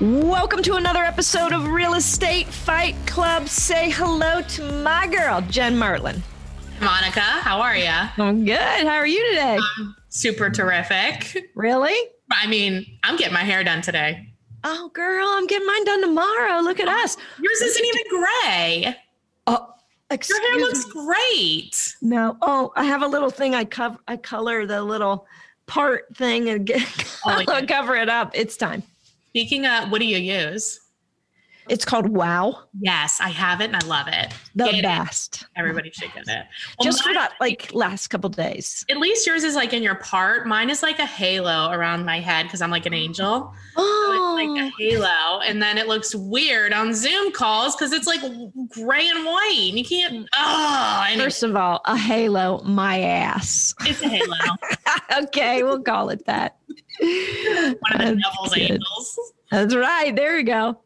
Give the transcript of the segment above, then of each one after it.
Welcome to another episode of Real Estate Fight Club. Say hello to my girl, Jen Mertland. Monica, how are you? I'm good. How are you today? Um, super terrific. Really? I mean, I'm getting my hair done today. Oh, girl, I'm getting mine done tomorrow. Look at oh, us. Yours isn't even gray. Oh, excuse Your hair looks great. No. Oh, I have a little thing I cover. I color the little part thing and get oh, yeah. cover it up. It's time. Speaking of, what do you use? It's called Wow. Yes, I have it and I love it. The get best. Everybody should get it. Well, Just for that like last couple days. At least yours is like in your part. Mine is like a halo around my head because I'm like an angel. Oh. So like a oh. halo. And then it looks weird on Zoom calls because it's like gray and white. And you can't oh anyway. First of all, a halo, my ass. It's a halo. okay, we'll call it that. One of the devil's angels. That's right. There we go.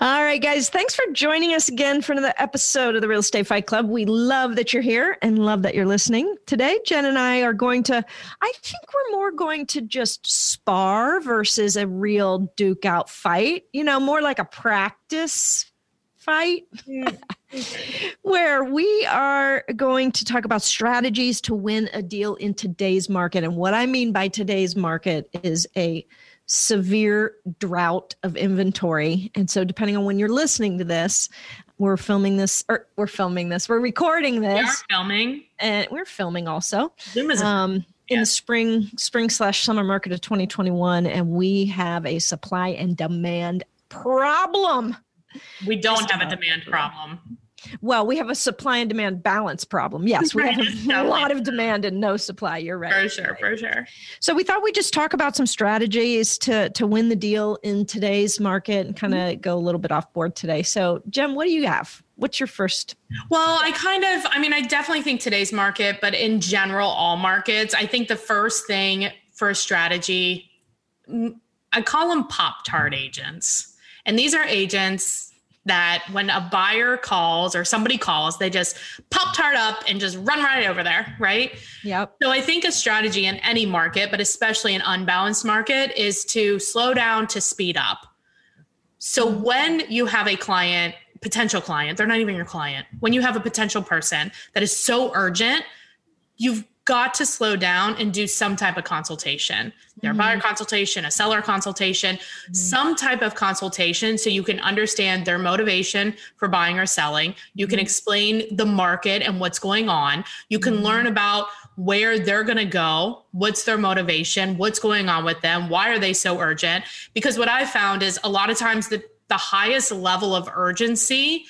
All right, guys. Thanks for joining us again for another episode of the Real Estate Fight Club. We love that you're here and love that you're listening. Today, Jen and I are going to, I think we're more going to just spar versus a real duke out fight, you know, more like a practice fight. where we are going to talk about strategies to win a deal in today's market. And what I mean by today's market is a severe drought of inventory. And so, depending on when you're listening to this, we're filming this, or we're filming this, we're recording this. We are filming. And we're filming also. Zoom Um, in the spring, spring slash summer market of 2021, and we have a supply and demand problem. We don't have a demand problem. Well, we have a supply and demand balance problem. Yes, we have a lot of demand and no supply. You're right. For sure, for sure. So we thought we'd just talk about some strategies to to win the deal in today's market and kind of mm-hmm. go a little bit off board today. So, Jen, what do you have? What's your first? Well, I kind of, I mean, I definitely think today's market, but in general, all markets, I think the first thing for a strategy, mm, I call them Pop Tart agents. And these are agents that when a buyer calls or somebody calls, they just pop tart up and just run right over there, right? Yep. So I think a strategy in any market, but especially an unbalanced market, is to slow down to speed up. So when you have a client, potential client, they're not even your client, when you have a potential person that is so urgent, you've got to slow down and do some type of consultation. Their mm-hmm. buyer consultation, a seller consultation, mm-hmm. some type of consultation so you can understand their motivation for buying or selling. You can mm-hmm. explain the market and what's going on. You can mm-hmm. learn about where they're going to go, what's their motivation, what's going on with them, why are they so urgent? Because what I found is a lot of times the the highest level of urgency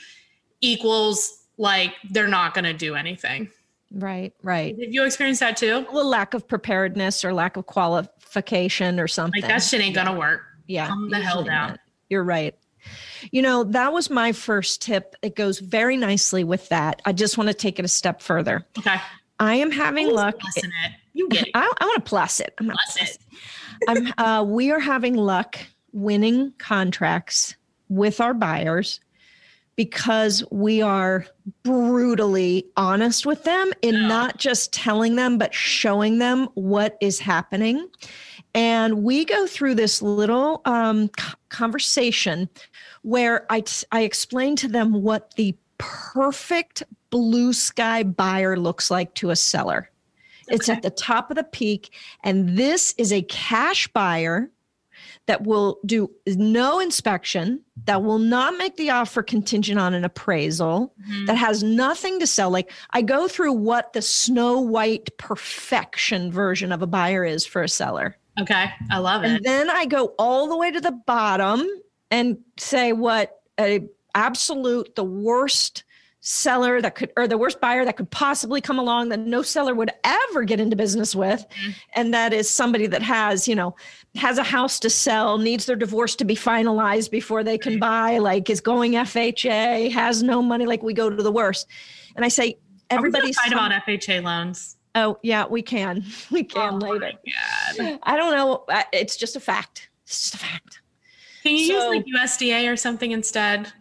equals like they're not going to do anything. Right, right. Have you experienced that too? Well, lack of preparedness or lack of qualification or something. Like that shit ain't gonna work. Yeah. Calm the hell down. Not. You're right. You know, that was my first tip. It goes very nicely with that. I just want to take it a step further. Okay. I am having Always luck. It. You get it. I, I want to plus it. I'm plus it. I'm, uh, we are having luck winning contracts with our buyers because we are brutally honest with them in not just telling them, but showing them what is happening. And we go through this little um, conversation where I, t- I explain to them what the perfect blue sky buyer looks like to a seller. Okay. It's at the top of the peak. And this is a cash buyer that will do no inspection, that will not make the offer contingent on an appraisal, mm-hmm. that has nothing to sell. Like I go through what the snow white perfection version of a buyer is for a seller. Okay. I love it. And then I go all the way to the bottom and say what a absolute the worst seller that could or the worst buyer that could possibly come along that no seller would ever get into business with mm-hmm. and that is somebody that has you know has a house to sell needs their divorce to be finalized before they can buy like is going fha has no money like we go to the worst. And i say everybody's fight about fha loans? Oh yeah we can. We oh can oh later i don't know. It's just a fact. It's just a fact. Can you so, use like usda or something instead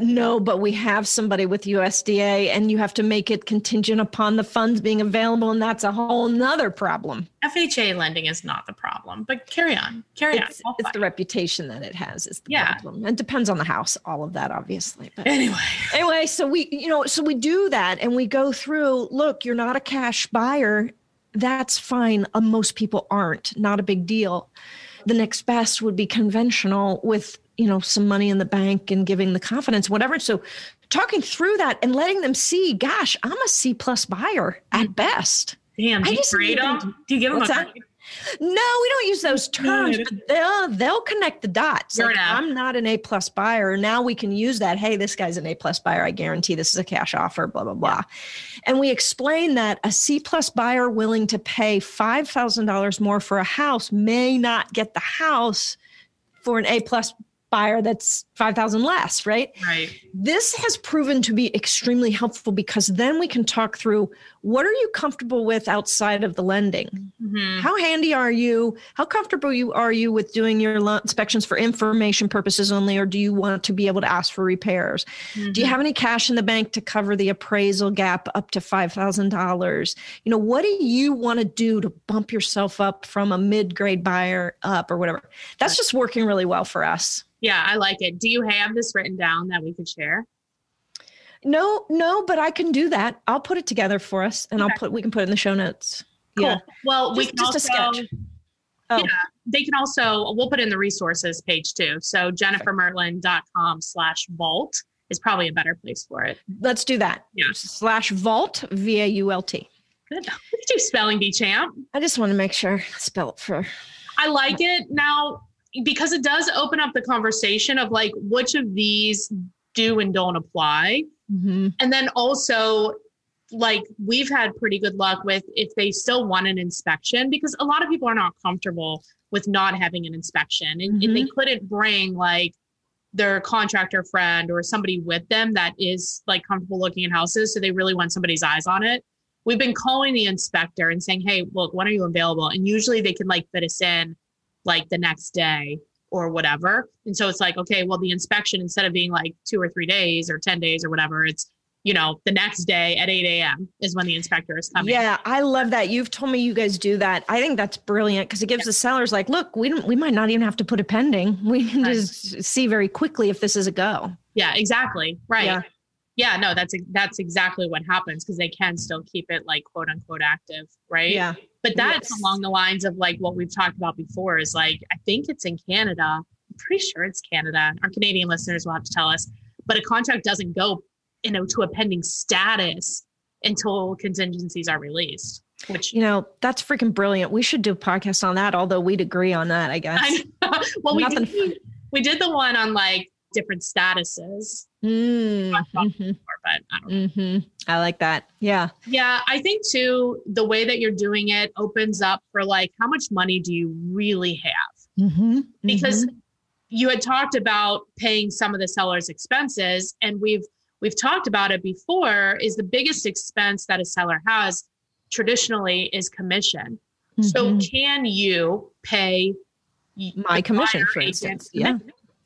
no, but we have somebody with USDA and you have to make it contingent upon the funds being available. And that's a whole nother problem. FHA lending is not the problem, but carry on. Carry it's, on. It's the reputation that it has is the yeah. problem. It depends on the house, all of that, obviously. But anyway. Anyway, so we, you know, so we do that and we go through, look, you're not a cash buyer. That's fine. Uh, most people aren't, not a big deal. The next best would be conventional with you know some money in the bank and giving the confidence whatever so talking through that and letting them see gosh i'm a c plus buyer at mm. best damn do you grade them do you give them a that? no, we don't use those terms, but they'll they'll connect the dots. Like, I'm not an A plus buyer. Now we can use that. Hey, this guy's an A plus buyer. I guarantee this is a cash offer. Blah blah blah, and we explain that a C plus buyer willing to pay five thousand dollars more for a house may not get the house for an A plus buyer that's 5000 less right? Right. This has proven to be extremely helpful because then we can talk through what are you comfortable with outside of the lending? Mm-hmm. how handy are you? How comfortable you are you with doing your inspections for information purposes only or do you want to be able to ask for repairs? Mm-hmm. do you mm-hmm. have any cash in the bank to cover the appraisal gap up to $5000 you know what do you want to do to bump yourself up from a mid-grade buyer up or whatever? That's just working really well for us yeah, I like it. Do you have this written down that we could share? No, no, but I can do that. I'll put it together for us and okay. I'll put we can put it in the show notes. Cool. Yeah. Well, just, we can just also, a sketch. Oh. Yeah, they can also we'll put in the resources page too. So jennifermerlin.com slash vault is probably a better place for it. Let's do that. Yeah. Slash vault V A U L T. Good. Look at you spelling bee champ. I just want to make sure I spell it for I like it. Now because it does open up the conversation of like which of these do and don't apply. Mm-hmm. And then also, like, we've had pretty good luck with if they still want an inspection because a lot of people are not comfortable with not having an inspection and, mm-hmm. and they mm-hmm. couldn't bring like their contractor friend or somebody with them that is like comfortable looking at houses. So they really want somebody's eyes on it. We've been calling the inspector and saying, Hey, look, when are you available? And usually they can like fit us in like the next day or whatever. And so it's like, okay, well, the inspection, instead of being like two or three days or 10 days or whatever, it's, you know, the next day at 8 a.m. is when the inspector is coming. Yeah, I love that. You've told me you guys do that. I think that's brilliant because it gives yeah. the sellers like, look, we don't, we might not even have to put a pending. We can right. just see very quickly if this is a go. Yeah, exactly. Right. Yeah. Yeah, no, that's that's exactly what happens because they can still keep it like quote unquote active, right? Yeah. But that's yes. along the lines of like what we've talked about before is like, I think it's in Canada. I'm pretty sure it's Canada. Our Canadian listeners will have to tell us. But a contract doesn't go you know, to a pending status until contingencies are released. Which you know, that's freaking brilliant. We should do a podcast on that, although we'd agree on that, I guess. I well, we did, we did the one on like different statuses. Mm, mm-hmm. Before, but I mm-hmm. I like that. Yeah. Yeah. I think too, the way that you're doing it opens up for like, how much money do you really have? Mm-hmm. Because mm-hmm. you had talked about paying some of the seller's expenses and we've, we've talked about it before is the biggest expense that a seller has traditionally is commission. So mm-hmm. can you pay my commission, for instance? Yeah.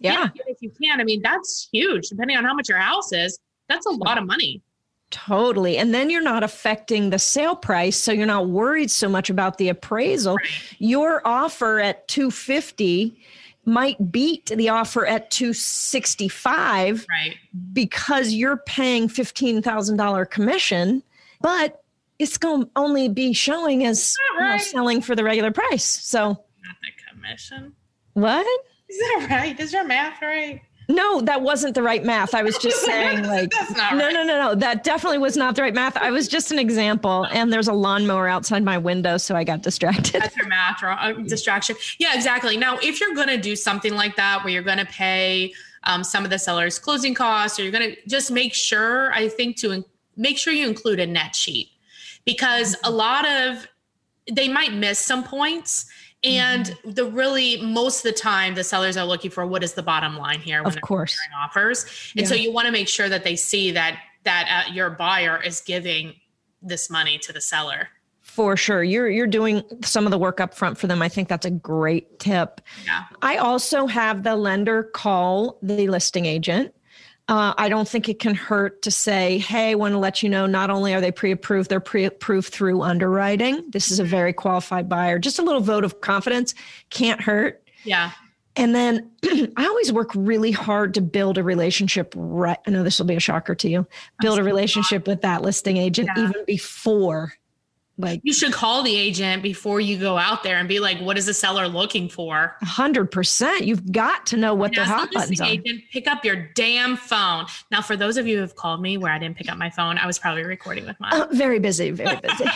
Yeah. If you can, I mean, that's huge. Depending on how much your house is, that's a lot of money. Totally. And then you're not affecting the sale price. So you're not worried so much about the appraisal. Right. Your offer at 250 might beat the offer at 265 right. because you're paying $15,000 commission, but it's going to only be showing as right. you know, selling for the regular price. So, not the commission. What? Is that right? Is your math right? No, that wasn't the right math. I was just saying, like, no, right. no, no, no. That definitely was not the right math. I was just an example. And there's a lawnmower outside my window, so I got distracted. That's your math uh, distraction. Yeah, exactly. Now, if you're going to do something like that, where you're going to pay um, some of the seller's closing costs, or you're going to just make sure, I think, to in- make sure you include a net sheet because a lot of they might miss some points. And Mm-hmm. the really most of the time, the sellers are looking for what is the bottom line here when Of course. offers, and so you want to make sure that they see that that uh, your buyer is giving this money to the seller. For sure. You're you're doing some of the work up front for them. I think that's a great tip. Yeah. I also have the lender call the listing agent. Uh, I don't think it can hurt to say, hey, I want to let you know not only are they pre approved, they're pre approved through underwriting. This is a very qualified buyer. Just a little vote of confidence can't hurt. Yeah. And then I always work really hard to build a relationship. Right. I know this will be a shocker to you. Build a relationship with that listing agent Yeah. even before, like, You should call the agent before you go out there and be like, what is the seller looking for? hundred percent. You've got to know what And the as hot buttons are. agent, pick up your damn phone. Now, for those of you who have called me where I didn't pick up my phone, I was probably recording with mine. Uh, very busy, very busy.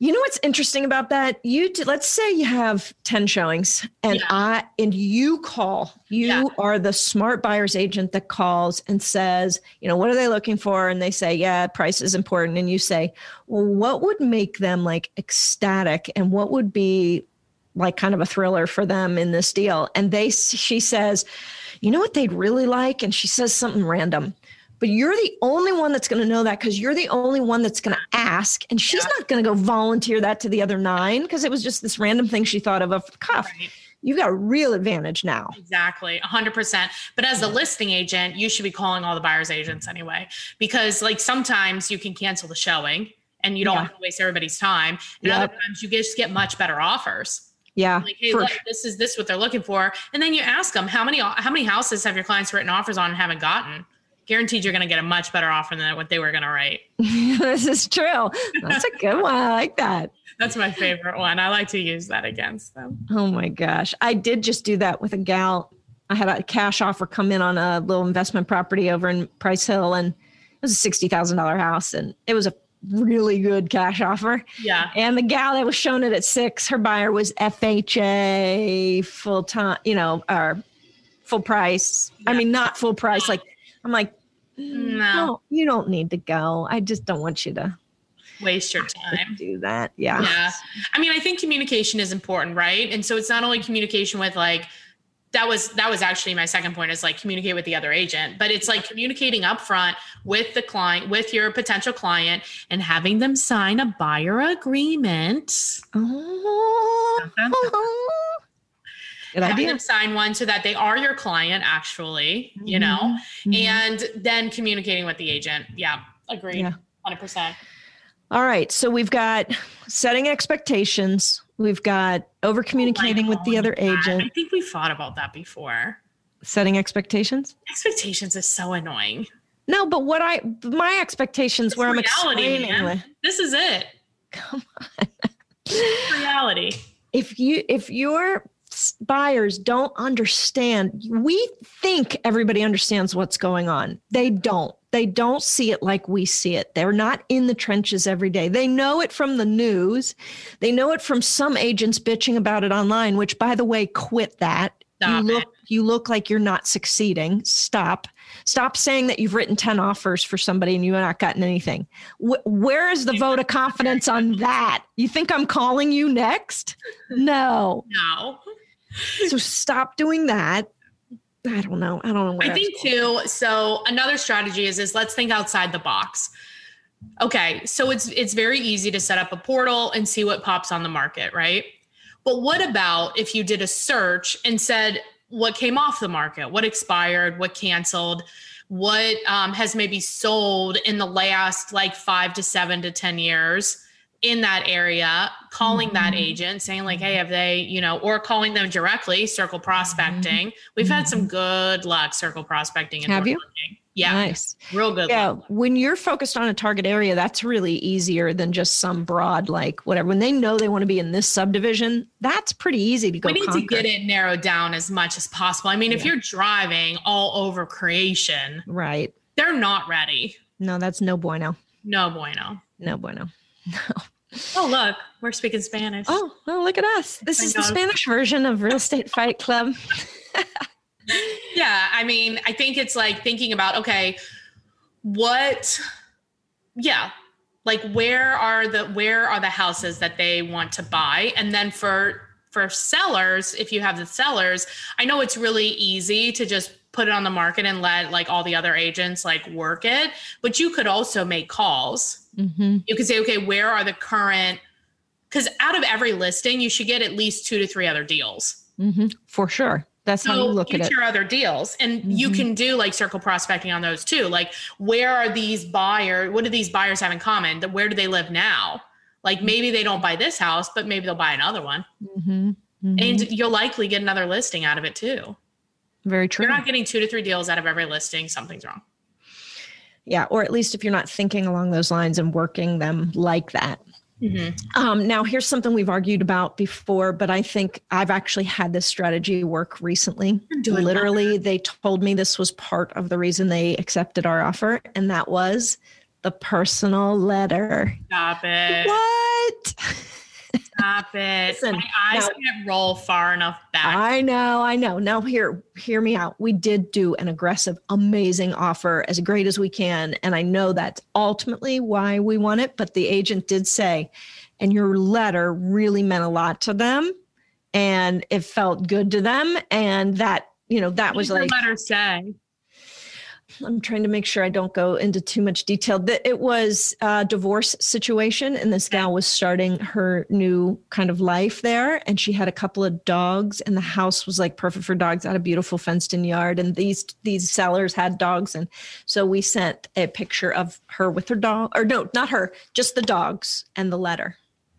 you know what's interesting about that? You do, let's say you have ten showings, and Yeah. I and you call. You Yeah. are the smart buyer's agent that calls and says, you know, what are they looking for? And they say, yeah, price is important. And you say, well, what would make them like ecstatic, and what would be like kind of a thriller for them in this deal? And they, she says, you know what they'd really like, and she says something random but you're the only one that's going to know that because you're the only one that's going to ask and she's Yeah. not going to go volunteer that to the other nine because it was just this random thing she thought of off the cuff Right. you've got a real advantage now Exactly, 100%. But as the listing agent, you should be calling all the buyer's agents anyway, because like sometimes you can cancel the showing and you don't Yeah. have to waste everybody's time. And Yep. other times you just get much better offers. yeah Like, hey, look, sure. this is this what they're looking for, and then you ask them how many how many houses have your clients written offers on and haven't gotten. Guaranteed, you're going to get a much better offer than what they were going to write. this is true that's a good one i like that That's my favorite one. I like to use that against them. oh my gosh i did just do that with a gal i had a cash offer come in on a little investment property over in price hill and it was a $60000 house and it was a really good cash offer Yeah, And the gal that was shown it at six, her buyer was FHA full time, you know, or full price. I mean, not full price. Like, I'm like, Mm, no. no, you don't need to go. I just don't want you to waste your time. do that. Yeah. Yeah. I mean, I think communication is important, right? And so it's not only communication with like that was that was actually my second point is like communicate with the other agent, but it's like communicating upfront with the client, with your potential client, and having them sign a buyer agreement. Oh. Good Having idea. them sign one so that they are your client, actually, you know, Mhm. and then communicating with the agent. Yeah, agreed. Yeah. 100%. All right. So we've got setting expectations. We've got over communicating with the other Oh God. I think we've thought about that before. setting expectations. Expectations is so annoying. No, but what I, my expectations where I'm reality, explaining man. This is it. come on. Reality. if you if your s- buyers don't understand. We think everybody understands what's going on. They don't. They don't see it like we see it. They're not in the trenches every day. They know it from the news. They know it from some agents bitching about it online which by the way quit that. Stop you look it. you look like you're not succeeding. Stop. Stop saying that you've written 10 offers for somebody and you've not gotten anything. Wh- where is the vote of confidence on that? You think i'm calling you next? No. No. So stop doing that i don't know i don't know I think too. So another strategy is is let's think outside the box. Okay, so it's it's very easy to set up a portal and see what pops on the market, right? But what about if you did a search and said what came off the market, what expired, what canceled, what um, has maybe sold in the last like five to seven to ten years in that area, calling that Mhm. agent, saying like, hey, have they, you know, or calling them directly, circle prospecting. We've had some good luck circle prospecting. and Have you? Yeah, nice real good yeah luck. when you're focused on a target area that's really easier than just some broad like whatever when they know they want to be in this subdivision that's pretty easy to go We need conquer. to get it narrowed down as much as possible. I mean, if you're driving all over creation, right they're not ready. no that's no bueno No bueno. no bueno Oh, look, we're speaking Spanish. Oh, well, look at us. Oh, this Thank is the Spanish version of Real Estate Fight Club. Yeah, I mean, I think it's like thinking about okay, what yeah, like where are the where are the houses that they want to buy and then for for sellers, if you have the sellers, I know it's really easy to just put it on the market and let like all the other agents like work it, but you could also make calls. Mm-hmm. You could say, okay, where are the current because out of every listing, you should get at least two to three other deals. Mm-hmm. For sure. That's how you look at it. your other deals, and you Mhm. can do like circle prospecting on those too. Like, where are these buyer? What do these buyers have in common? Where do they live now? Like, maybe they don't buy this house, but maybe they'll buy another one, Mhm. Mhm. and you'll likely get another listing out of it too. Very If true. you're not getting two to three deals out of every listing, something's wrong. yeah. Or at least if you're not thinking along those lines and working them like that. Um, now, here's something we've argued about before, but I think I've actually had this strategy work recently. Literally, they told me this was part of the reason they accepted our offer, and that was the personal letter. Stop it! What? Stop it! Listen, My eyes now- can't roll far enough back. I know, I know. Now, hear, hear me out. We did do an aggressive, amazing offer, as great as we can, and I know that's ultimately why we won it. But the agent did say, and your letter really meant a lot to them, and it felt good to them, and that you know that What was like letter say. I'm trying to make sure I don't go into too much detail. That it was a divorce situation, and this gal was starting her new kind of life there, and she had a couple of dogs, and the house was like perfect for dogs. Had a beautiful fenced-in yard, and these these sellers had dogs, and so we sent a picture of her with her dog, or no, not her, just the dogs and the letter.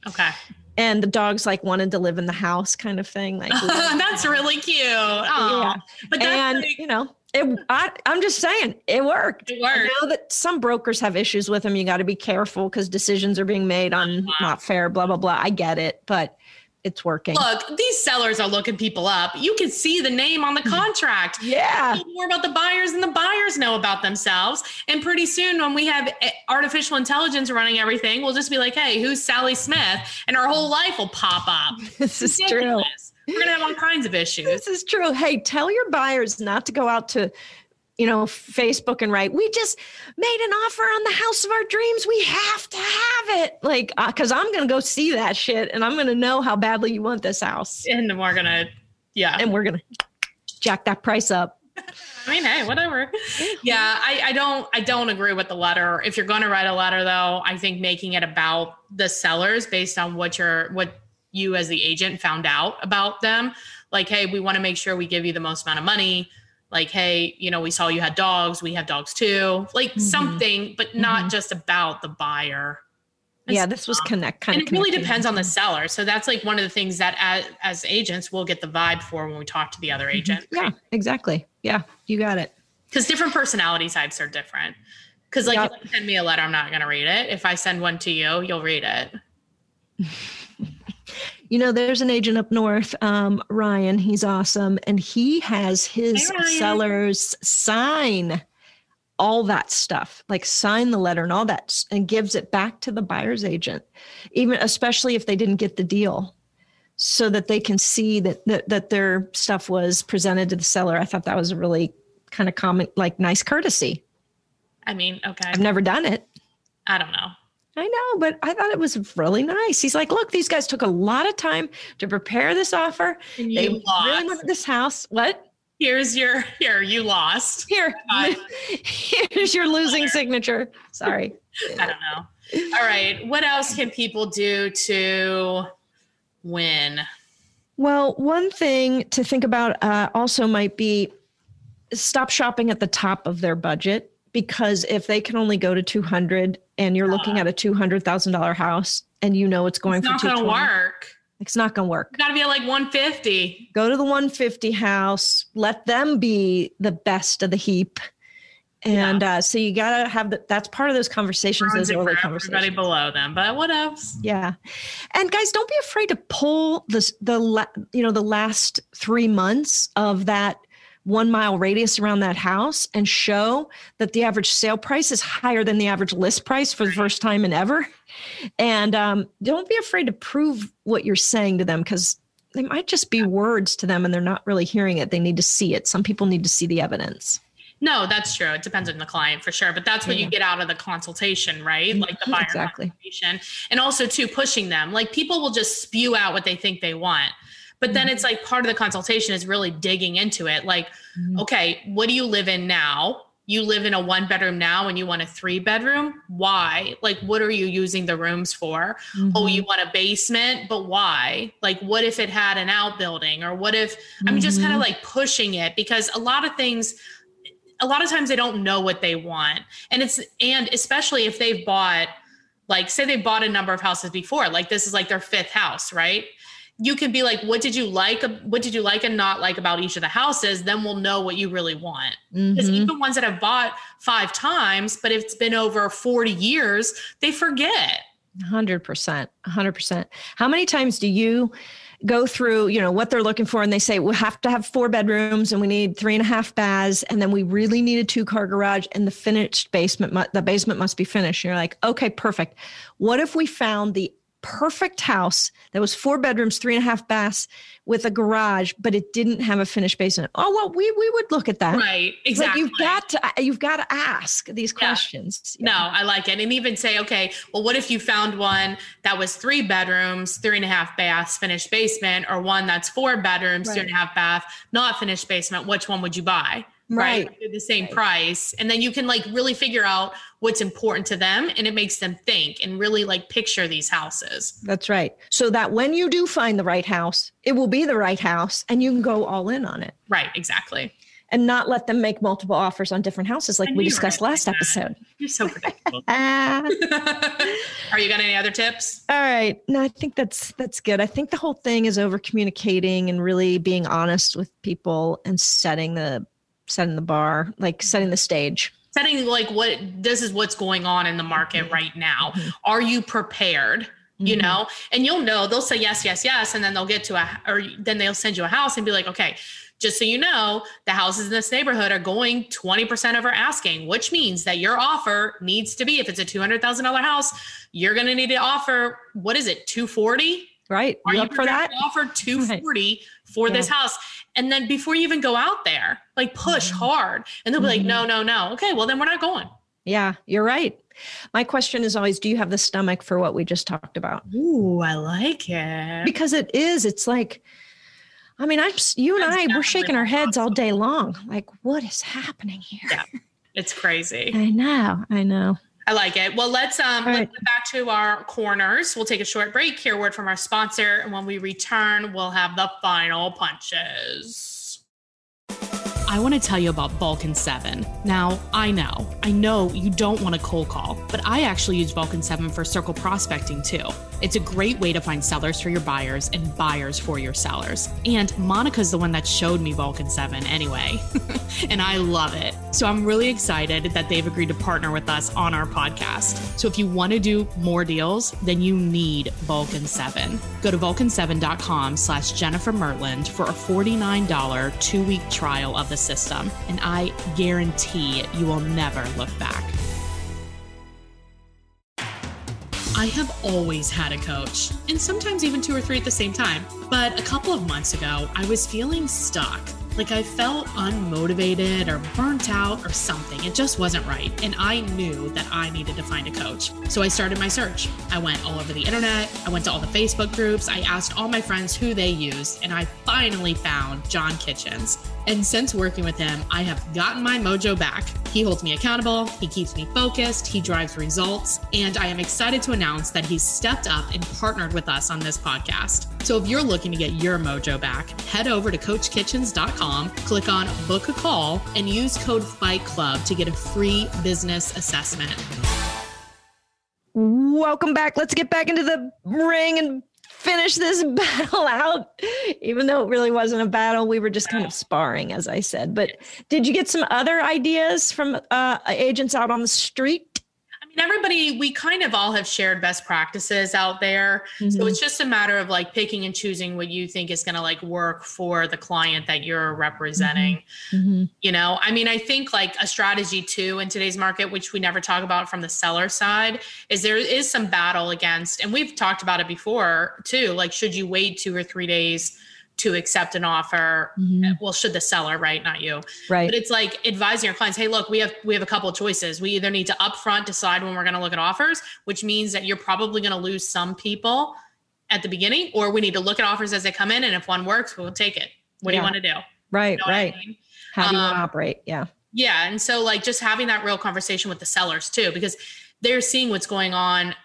Okay, And the dogs like wanted to live in the house, kind of thing. Like, that's really cute. yeah. But that's and like- you know it I, i'm just saying it worked It i know that some brokers have issues with them you got to be careful because decisions are being made on not fair blah blah blah i get it but it's working Look, these sellers are looking people up. You can see the name on the contract. yeah more about the buyers and the buyers know about themselves. And pretty soon, when we have eh, artificial intelligence running everything, we'll just be like, "Hey, who's Sally Smith?" And our whole life will pop up. this is true. We're gonna have all kinds of issues. this is true hey tell your buyers not to go out to you know facebook and write we just made an offer on the house of our dreams we have to have it like uh, because i'm gonna go see that shit and i'm gonna know how badly you want this house And we're gonna, yeah. and we're gonna jack that price up I mean, hey, whatever. Yeah, I, I don't I don't agree with the letter. If you're gonna write a letter though, I think making it about the sellers based on what your what you as the agent found out about them. Like, hey, we want to make sure we give you the most amount of money. Like, hey, you know, we saw you had dogs, we have dogs too. Like Mhm. something, but not Mhm. just about the buyer. yeah this was connect kind and of it really depends on the seller. So that's like one of the things that as, as agents we'll get the vibe for when we talk to the other agent. yeah exactly yeah you got it because different personality types are different. Because like Yep. if you send me a letter, I'm not gonna read it. If I send one to you, you'll read it. you know there's an agent up north um, ryan he's awesome and he has his Hey, sellers sign all that stuff like sign the letter and all that and gives it back to the buyer's agent even especially if they didn't get the deal so that they can see that that, that their stuff was presented to the seller. I thought that was a really kind of common like nice courtesy. I mean, okay, i've never done it. I don't know. I know, but I thought it was really nice. He's like, look, these guys took a lot of time to prepare this offer. And They you really wanted this house. What? Here's your here. You lost. Here, here's your losing signature. Sorry. I don't know. All right. What else can people do to win? Well, one thing to think about uh, also might be stop shopping at the top of their budget because if they can only go to 200 and you're looking at a $200,000 house and you know it's going It's for not going to work. it's not going to work. Got to be at like 150. go to the 150 house let them be the best of the heap and uh, so you gotta have that that's part of those conversations Ruins those early everybody below them. But what else? yeah and guys don't be afraid to pull this the la- you know the last three months of that one mile radius around that house and show that the average sale price is higher than the average list price for the first time in ever and um, don't be afraid to prove what you're saying to them because they might just be words to them and they're not really hearing it. They need to see it. Some people need to see the evidence. No, that's true. It depends on the client for sure, but that's what yeah. you get out of the consultation, right? Mm-hmm. Like the buyer exactly. consultation, and also too pushing them. Like people will just spew out what they think they want, but then mm-hmm. it's like part of the consultation is really digging into it. Like, mm-hmm. okay, what do you live in now? You live in a one bedroom now and you want a three bedroom. Why? Like, what are you using the rooms for? Oh, you want a basement, but why? Like, what if it had an outbuilding? Or what if I'm just kind of like pushing it because a lot of things a lot of times they don't know what they want. And it's, and especially if they've bought, like, say they bought a number of houses before, like this is like their fifth house, right? You can be like, what did you like? What did you like and not like about each of the houses? Then we'll know what you really want. Because mm-hmm. even ones that have bought five times, but it's been over 40 years, they forget. 100%. 100%. How many times do you, go through, you know, what they're looking for, and they say we have to have four bedrooms and we need three and a half baths, and then we really need a two car garage, and the finished basement, the basement must be finished. You're like, okay, perfect. What if we found the perfect house that was four bedrooms, three and a half baths with a garage, but it didn't have a finished basement. Oh well, we we would look at that. Right. Exactly. Like you've got to uh, you've got to ask these questions. Yeah. No, I like it. And even say, okay, well, what if you found one that was three bedrooms, three and a half baths, finished basement, or one that's four bedrooms, right. two and a half bath, not finished basement? Which one would you buy? Right, right? the same right. price and then you can like really figure out what's important to them and it makes them think and really like picture these houses that's right so that when you do find the right house it will be the right house and you can go all in on it right exactly and not let them make multiple offers on different houses like we discussed last like episode. You're so predictable. Are you got any other tips? All right. No, I think that's that's good. I think the whole thing is over communicating and really being honest with people and setting the setting the bar, like setting the stage. Setting like what this is what's going on in the market mm-hmm. right now. Mm-hmm. Are you prepared? You mm-hmm. know, and you'll know they'll say yes, yes, yes, and then they'll get to a or then they'll send you a house and be like, okay, just so you know, the houses in this neighborhood are going 20% over asking, which means that your offer needs to be, if it's a $200,000 house, you're going to need to offer, what is it, 240? Right. Are you, you for that? Offer 240 right. for yeah. this house. And then before you even go out there, like push mm-hmm. hard. And they'll be like, no, mm-hmm. no, no. Okay, well, then we're not going. Yeah, you're right. My question is always do you have the stomach for what we just talked about? Ooh, I like it. Because it is, it's like, I mean, I'm you and That's I, we're shaking our heads all day long. Like, what is happening here? Yeah, it's crazy. I know, I know. I like it. Well, let's um right. let's get back to our corners. We'll take a short break, hear a word from our sponsor, and when we return, we'll have the final punches. I want to tell you about Vulcan 7. Now, I know, I know you don't want a cold call, but I actually use Vulcan 7 for circle prospecting too. It's a great way to find sellers for your buyers and buyers for your sellers. And Monica's the one that showed me Vulcan 7 anyway, and I love it. So I'm really excited that they've agreed to partner with us on our podcast. So if you want to do more deals, then you need Vulcan 7. Go to vulcan7.com slash Jennifer Mertland for a $49 two-week trial of the system, and I guarantee you will never look back. I have always had a coach, and sometimes even two or three at the same time. But a couple of months ago, I was feeling stuck like I felt unmotivated or burnt out or something. It just wasn't right. And I knew that I needed to find a coach. So I started my search. I went all over the internet. I went to all the Facebook groups. I asked all my friends who they used. And I finally found John Kitchens. And since working with him, I have gotten my mojo back. He holds me accountable, he keeps me focused, he drives results, and I am excited to announce that he's stepped up and partnered with us on this podcast. So if you're looking to get your mojo back, head over to CoachKitchens.com, click on book a call, and use code Fight Club to get a free business assessment. Welcome back. Let's get back into the ring and finish this battle out, even though it really wasn't a battle. We were just kind of sparring, as I said. But did you get some other ideas from uh, agents out on the street? Mean, everybody, we kind of all have shared best practices out there. Mm-hmm. So it's just a matter of like picking and choosing what you think is going to like work for the client that you're representing. Mm-hmm. mm-hmm. You know, I mean, I think like a strategy too in today's market, which we never talk about from the seller side, is there is some battle against, and we've talked about it before too. Like, should you wait two or three days? To accept an offer mm-hmm. well should the seller right not you. Right. But it's like advising your clients hey look we have we have a couple of choices. We either need to upfront decide when we're going to look at offers which means that you're probably going to lose some people at the beginning or we need to look at offers as they come in and if one works we'll take it. What yeah. do you want to do? Right you know right I mean? how do you um, operate? Yeah. yeah and so like just having that real conversation with the sellers too because they're seeing what's going on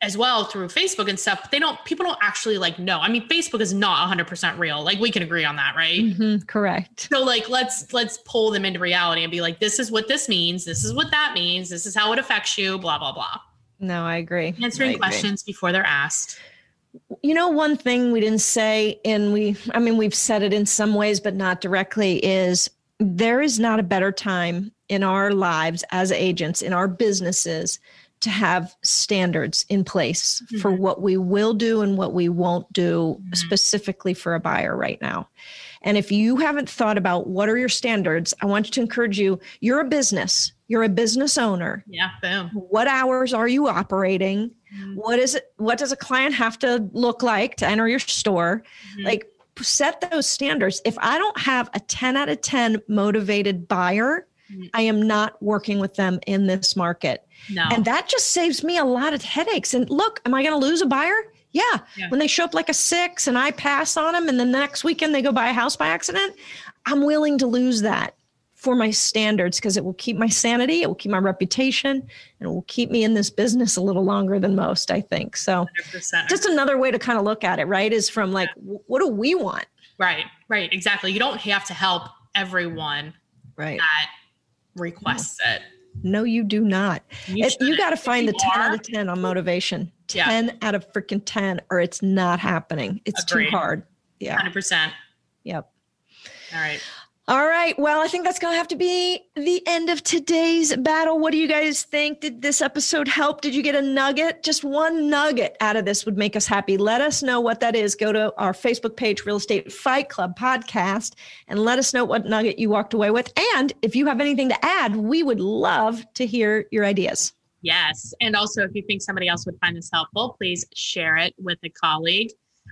as well through Facebook and stuff, but they don't, people don't actually like know. I mean, Facebook is not 100% real. Like we can agree on that, right? Mm-hmm, correct. So like, let's, let's pull them into reality and be like, this is what this means. This is what that means. This is how it affects you, blah, blah, blah. No, I agree. Answering I agree. questions before they're asked. You know, one thing we didn't say, and we, I mean, we've said it in some ways, but not directly, is there is not a better time in our lives as agents, in our businesses to have standards in place mm-hmm. for what we will do and what we won't do mm-hmm. specifically for a buyer right now. And if you haven't thought about what are your standards, I want to encourage you. You're a business. You're a business owner. Yeah, boom. What hours are you operating? Mm-hmm. What is it what does a client have to look like to enter your store? Mm-hmm. Like set those standards. If I don't have a 10 out of 10 motivated buyer. Mm. I am not working with them in this market. No. And that just saves me a lot of headaches. And look, am I going to lose a buyer? Yeah. yeah. When they show up like a six and I pass on them, and then the next weekend they go buy a house by accident, I'm willing to lose that for my standards because it will keep my sanity, it will keep my reputation, and it will keep me in this business a little longer than most, I think. So, 100%. just another way to kind of look at it, right? Is from like, yeah. what do we want? Right, right, exactly. You don't have to help everyone right. that requests it. No, you do not. You, it, you got to find the 10 are. out of 10 on motivation. 10 yeah. out of freaking 10, or it's not happening. It's Agreed. too hard. Yeah. 100%. Yep. All right. All right. Well, I think that's going to have to be the end of today's battle. What do you guys think? Did this episode help? Did you get a nugget? Just one nugget out of this would make us happy. Let us know what that is. Go to our Facebook page, Real Estate Fight Club Podcast, and let us know what nugget you walked away with. And if you have anything to add, we would love to hear your ideas. Yes. And also, if you think somebody else would find this helpful, please share it with a colleague.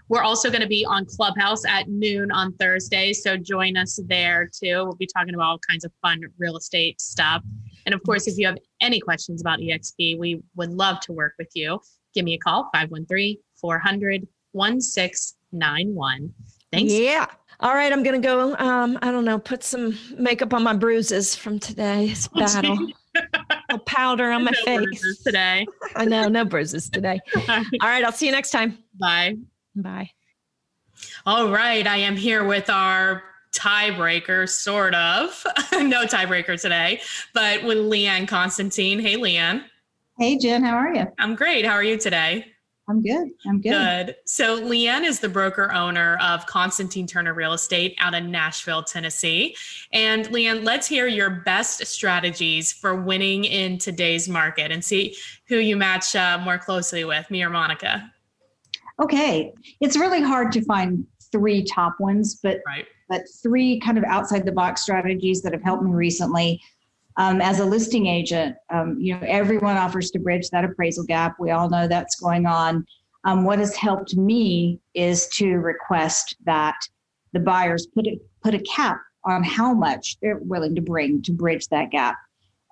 We're also going to be on Clubhouse at noon on Thursday. So join us there too. We'll be talking about all kinds of fun real estate stuff. And of course, if you have any questions about EXP, we would love to work with you. Give me a call, 513 400 1691. Thanks. Yeah. All right, I'm gonna go. Um, I don't know, put some makeup on my bruises from today's battle. a powder on my no face today. I know, no bruises today. All right, I'll see you next time. Bye. Bye. All right. I am here with our tiebreaker, sort of. no tiebreaker today, but with Leanne Constantine. Hey, Leanne. Hey, Jen. How are you? I'm great. How are you today? I'm good. I'm good. Good. So, Leanne is the broker owner of Constantine Turner Real Estate out in Nashville, Tennessee. And, Leanne, let's hear your best strategies for winning in today's market and see who you match uh, more closely with, me or Monica. Okay, it's really hard to find three top ones, but right. but three kind of outside the box strategies that have helped me recently. Um, as a listing agent, um, you know everyone offers to bridge that appraisal gap. We all know that's going on. Um, what has helped me is to request that the buyers put a, put a cap on how much they're willing to bring to bridge that gap.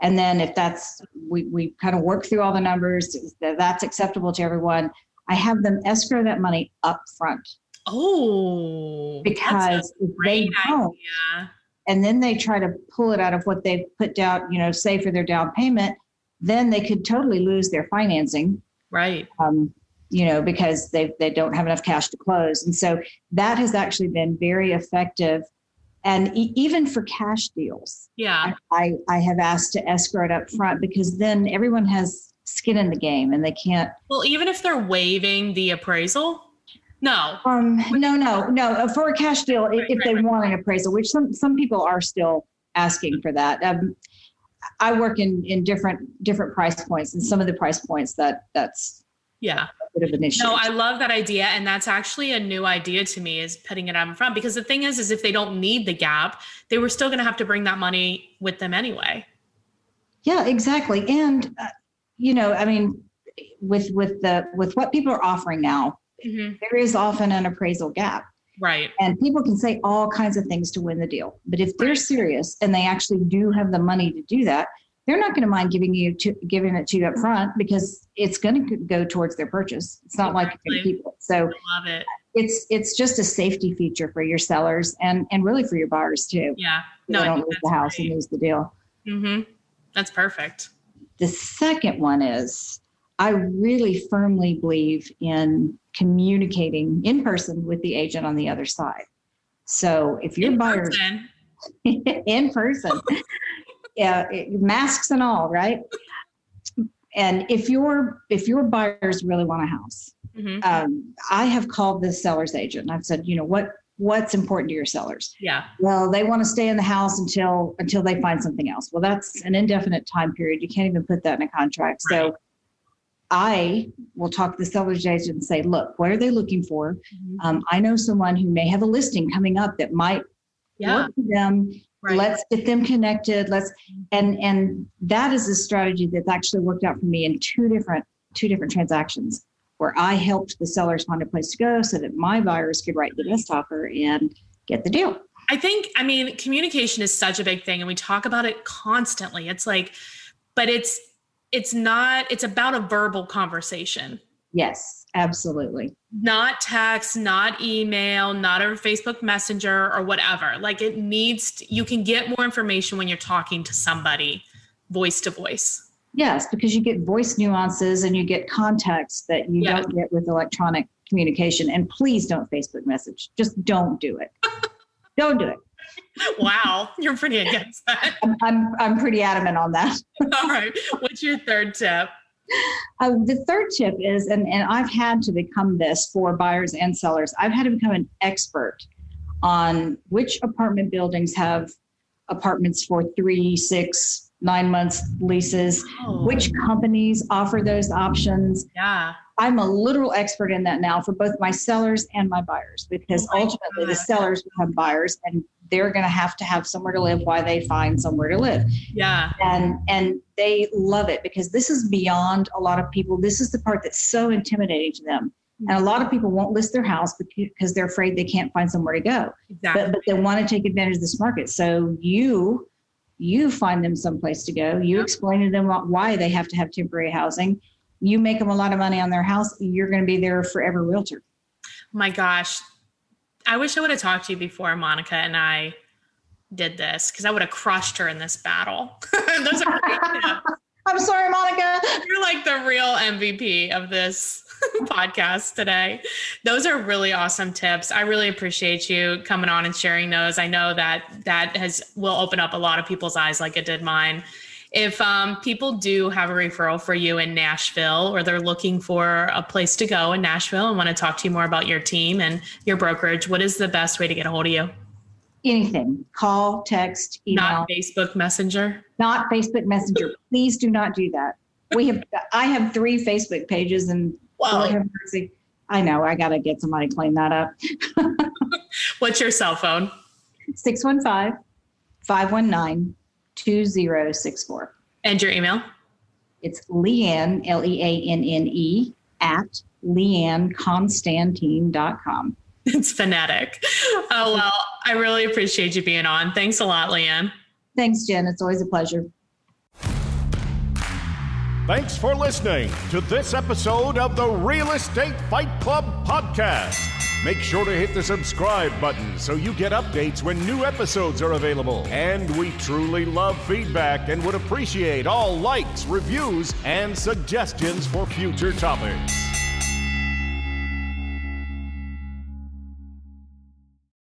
And then if that's we we kind of work through all the numbers, that's acceptable to everyone I have them escrow that money up front. Oh, because if they don't, idea. and then they try to pull it out of what they've put down, you know, say for their down payment, then they could totally lose their financing. Right. Um, you know, because they they don't have enough cash to close, and so that has actually been very effective. And e- even for cash deals, yeah, I, I have asked to escrow it up front because then everyone has skin in the game and they can't well even if they're waiving the appraisal no um no no no for a cash deal right, if right, they right. want an appraisal which some some people are still asking for that um I work in in different different price points, and some of the price points that that's yeah a bit of an issue. No, I love that idea, and that's actually a new idea to me is putting it out in front because the thing is, is if they don't need the gap, they were still going to have to bring that money with them anyway. Yeah, exactly, and uh, you know, I mean, with with the with what people are offering now, mm-hmm. there is often an appraisal gap. Right. And people can say all kinds of things to win the deal. But if they're serious and they actually do have the money to do that, they're not going to mind giving you to, giving it to you up front because it's going to go towards their purchase. It's not exactly. like you're keep it. So I love it. It's it's just a safety feature for your sellers and and really for your buyers too. Yeah. No, they don't lose the house great. and lose the deal. Mm-hmm. That's perfect. The second one is I really firmly believe in communicating in person with the agent on the other side. So if your buyers in person, yeah, masks and all, right? And if your if your buyers really want a house, mm-hmm. um, I have called the seller's agent. and I've said, you know, what what's important to your sellers? Yeah. Well, they want to stay in the house until until they find something else. Well, that's an indefinite time period. You can't even put that in a contract. Right. So I will talk to the seller's agent and say, look, what are they looking for? Mm-hmm. Um, I know someone who may have a listing coming up that might yeah. work for them. Right. Let's get them connected. Let's and and that is a strategy that's actually worked out for me in two different two different transactions where I helped the sellers find a place to go so that my buyers could write the best offer and get the deal. I think, I mean, communication is such a big thing and we talk about it constantly. It's like, but it's it's not it's about a verbal conversation yes absolutely not text not email not a facebook messenger or whatever like it needs to, you can get more information when you're talking to somebody voice to voice yes because you get voice nuances and you get context that you yeah. don't get with electronic communication and please don't facebook message just don't do it don't do it wow, you're pretty against that. I'm, I'm, I'm pretty adamant on that. All right. What's your third tip? Uh, the third tip is, and, and I've had to become this for buyers and sellers, I've had to become an expert on which apartment buildings have apartments for three, six, nine months leases, oh. which companies offer those options. Yeah. I'm a literal expert in that now for both my sellers and my buyers because oh ultimately God. the sellers become buyers and they're going to have to have somewhere to live while they find somewhere to live. Yeah. And and they love it because this is beyond a lot of people. This is the part that's so intimidating to them. Hmm. And a lot of people won't list their house because they're afraid they can't find somewhere to go. Exactly. But, but they want to take advantage of this market. So you you find them someplace to go. You explain to them why they have to have temporary housing. You make them a lot of money on their house. You're going to be their forever realtor. My gosh, I wish I would have talked to you before Monica and I did this because I would have crushed her in this battle. Those are great I'm sorry, Monica. You're like the real MVP of this podcast today. Those are really awesome tips. I really appreciate you coming on and sharing those. I know that that has will open up a lot of people's eyes like it did mine if um, people do have a referral for you in Nashville or they're looking for a place to go in Nashville and want to talk to you more about your team and your brokerage, what is the best way to get a hold of you? Anything. Call, text, email. Not Facebook Messenger. Not Facebook Messenger. Please do not do that. We have I have three Facebook pages and wow. I know I gotta get somebody to clean that up. What's your cell phone? 615 519 2064. And your email? It's Leanne, L E A N N E, at leanneconstantine.com. It's phonetic. Oh, well, I really appreciate you being on. Thanks a lot, Leanne. Thanks, Jen. It's always a pleasure. Thanks for listening to this episode of the Real Estate Fight Club podcast. Make sure to hit the subscribe button so you get updates when new episodes are available. And we truly love feedback and would appreciate all likes, reviews, and suggestions for future topics.